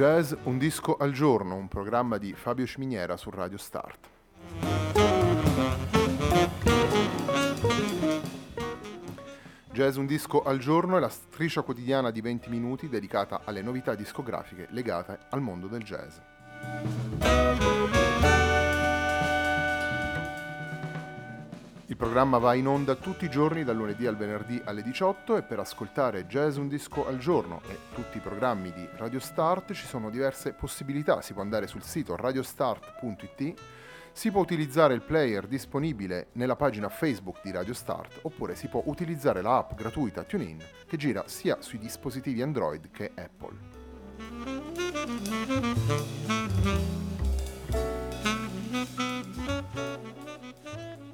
Jazz Un disco al giorno, un programma di Fabio Ciminiera su Radio Start. Jazz Un disco al giorno è la striscia quotidiana di 20 minuti dedicata alle novità discografiche legate al mondo del jazz. Programma va in onda tutti i giorni dal lunedì al venerdì alle 18 e per ascoltare Jazz Un Disco al giorno e tutti i programmi di Radio Start ci sono diverse possibilità. Si può andare sul sito radiostart.it, si può utilizzare il player disponibile nella pagina Facebook di Radio Start oppure si può utilizzare la app gratuita TuneIn che gira sia sui dispositivi Android che Apple.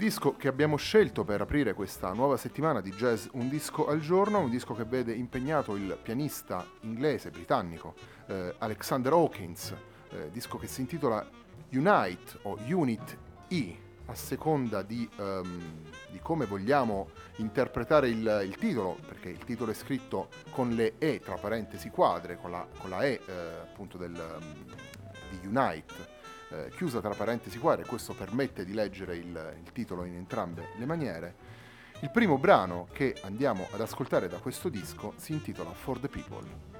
Disco che abbiamo scelto per aprire questa nuova settimana di jazz Un disco al giorno, un disco che vede impegnato il pianista inglese, britannico, eh, Alexander Hawkins, eh, disco che si intitola Unite o Unit E, a seconda di, um, di come vogliamo interpretare il, il, titolo, perché il titolo è scritto con le E tra parentesi quadre, con la, con la E eh, appunto del, um, di Unite eh, chiusa tra parentesi quadre, questo permette di leggere il, il titolo in entrambe le maniere. Il primo brano che andiamo ad ascoltare da questo disco si intitola For the People.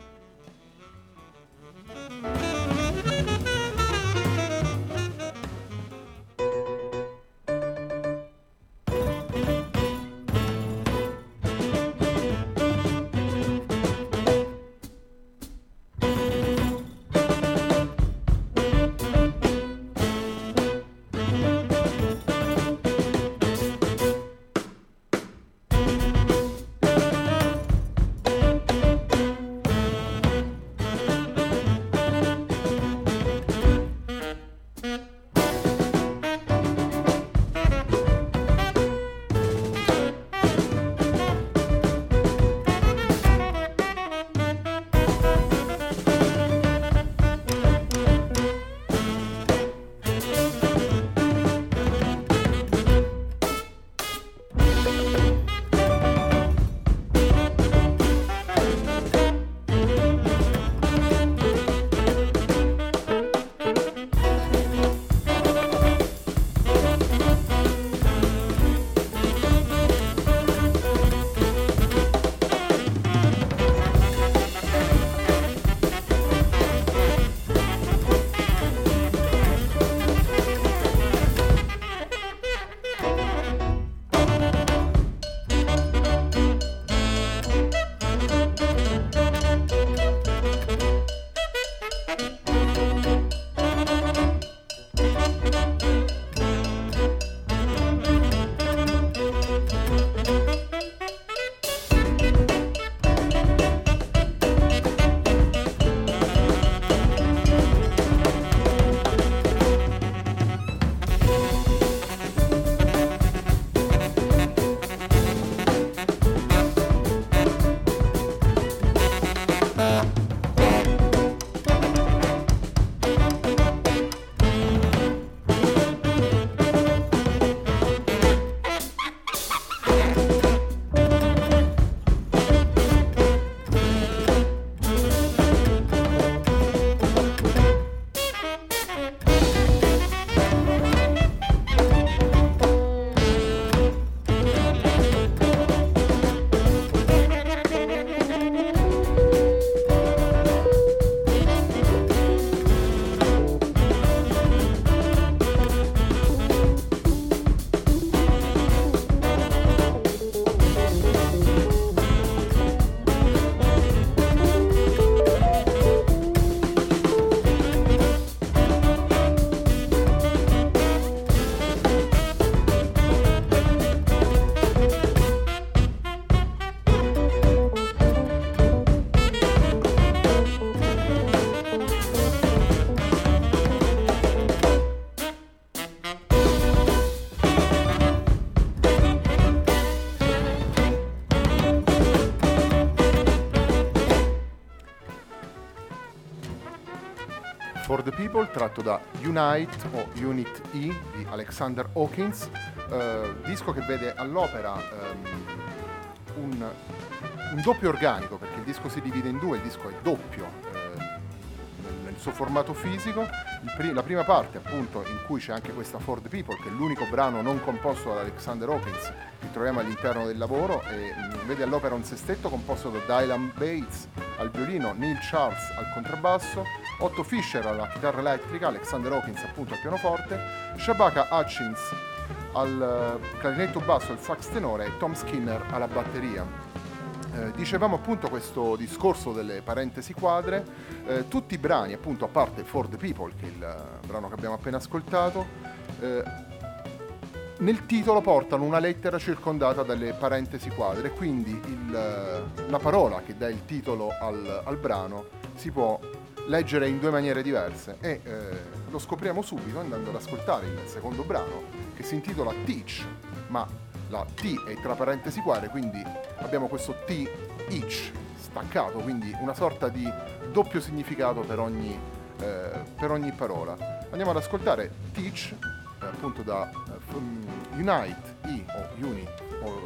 People tratto da Unite o Unit E di Alexander Hawkins, eh, disco che vede all'opera ehm, un, un, doppio organico perché il disco si divide in due, il disco è doppio eh, nel, suo formato fisico, pri- la prima parte appunto in cui c'è anche questa For the People che è l'unico brano non composto da Alexander Hawkins che troviamo all'interno del lavoro e mh, mm, vede all'opera un sestetto composto da Dylan Bates al violino, Neil Charles al contrabbasso, Otto Fischer alla chitarra elettrica, Alexander Hawkins appunto al pianoforte, Shabaka Hutchins al eh, clarinetto basso, al sax tenore e Tom Skinner alla batteria. Eh, dicevamo appunto questo discorso delle parentesi quadre, eh, tutti i brani appunto a parte For the People che è il eh, brano che abbiamo appena ascoltato, eh, nel titolo portano una lettera circondata dalle parentesi quadre, quindi il, eh, la parola che dà il titolo al, al brano si può leggere in due maniere diverse e eh, lo scopriamo subito andando ad ascoltare il secondo brano che si intitola Teach, ma la T è tra parentesi quadre, quindi abbiamo questo T each staccato, quindi una sorta di doppio significato per ogni, eh, per ogni parola. Andiamo ad ascoltare Teach, eh, appunto da uh, Unite E o Unit o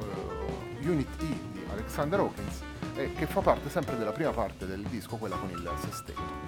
Unit E di Alexander Hawkins, che fa parte sempre della prima parte del disco, quella con il sestetto.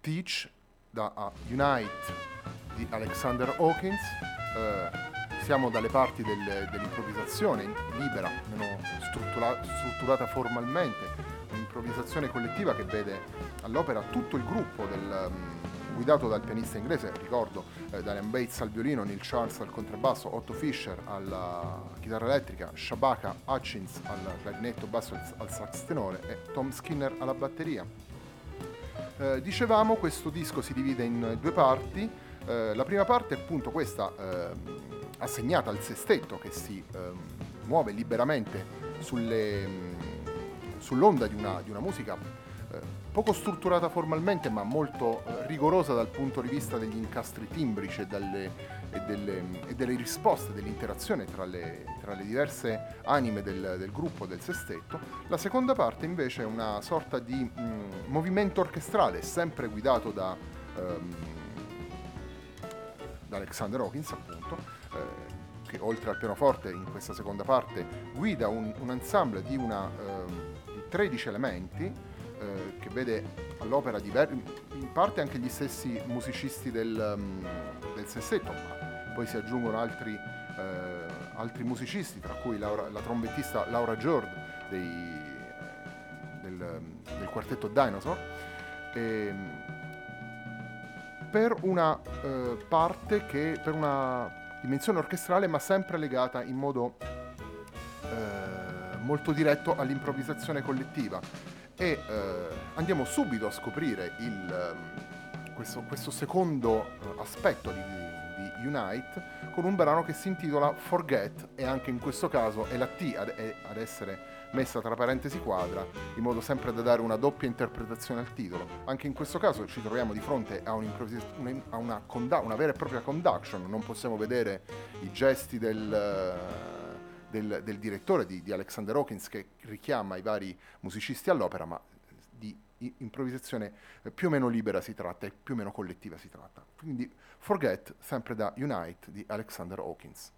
Teach da Unite di Alexander Hawkins. Uh, siamo dalle parti del, dell'improvvisazione libera, meno struttura, strutturata formalmente, un'improvvisazione collettiva che vede all'opera tutto il gruppo del, um, guidato dal pianista inglese, ricordo, eh, Darian Bates al violino, Neil Charles al contrabbasso, Otto Fischer alla chitarra elettrica, Shabaka Hutchins al clarinetto basso al sax tenore e Tom Skinner alla batteria. Eh, dicevamo, questo disco si divide in due parti. Eh, la prima parte è appunto questa ehm, assegnata al sestetto che si ehm, muove liberamente sulle, sull'onda di una, di una musica eh, poco strutturata formalmente ma molto eh, rigorosa dal punto di vista degli incastri timbrici e, dalle, e, delle, e delle, risposte, dell'interazione tra le, tra le diverse anime del, del, gruppo del sestetto. La seconda parte invece è una sorta di mh, movimento orchestrale sempre guidato da, ehm, da Alexander Hawkins appunto, eh, che oltre al pianoforte in questa seconda parte guida un, un ensemble di, una, eh, di 13 elementi eh, che vede all'opera diver- in parte anche gli stessi musicisti del, um, del sessetto, ma poi si aggiungono altri, eh, altri musicisti, tra cui Laura, la trombettista Laura Jord dei, del, del, quartetto Dinosaur. E, per una eh, parte che per una dimensione orchestrale ma sempre legata in modo eh, molto diretto all'improvvisazione collettiva e eh, andiamo subito a scoprire il, ehm, questo, questo, secondo eh, aspetto di, di, Unite con un brano che si intitola Forget e anche in questo caso è la T ad, ad essere messa tra parentesi quadra, in modo sempre da dare una doppia interpretazione al titolo. Anche in questo caso ci troviamo di fronte a, a una, conda- una vera e propria conduction, non possiamo vedere i gesti del, del, del direttore di, di, Alexander Hawkins che richiama i vari musicisti all'opera, ma di improvvisazione più o meno libera si tratta e più o meno collettiva si tratta. Quindi Forget, sempre da Unite di Alexander Hawkins.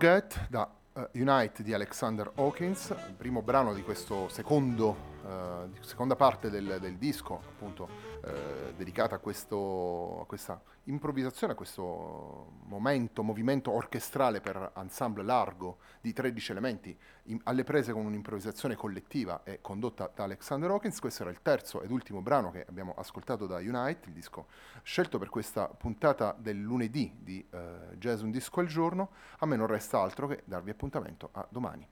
Forget da uh, Unite di Alexander Hawkins, il primo brano di secondo, uh, seconda parte del, del disco, appunto uh, dedicata a, questo, a, questa improvvisazione, a questo momento, movimento orchestrale per ensemble largo di 13 elementi, in, alle prese con un'improvvisazione collettiva e condotta da Alexander Hawkins. Questo era il terzo ed ultimo brano che abbiamo ascoltato da Unite, il disco scelto per questa puntata del lunedì di Jazz Un Disco al Giorno. A me non resta altro che darvi appuntamento a domani.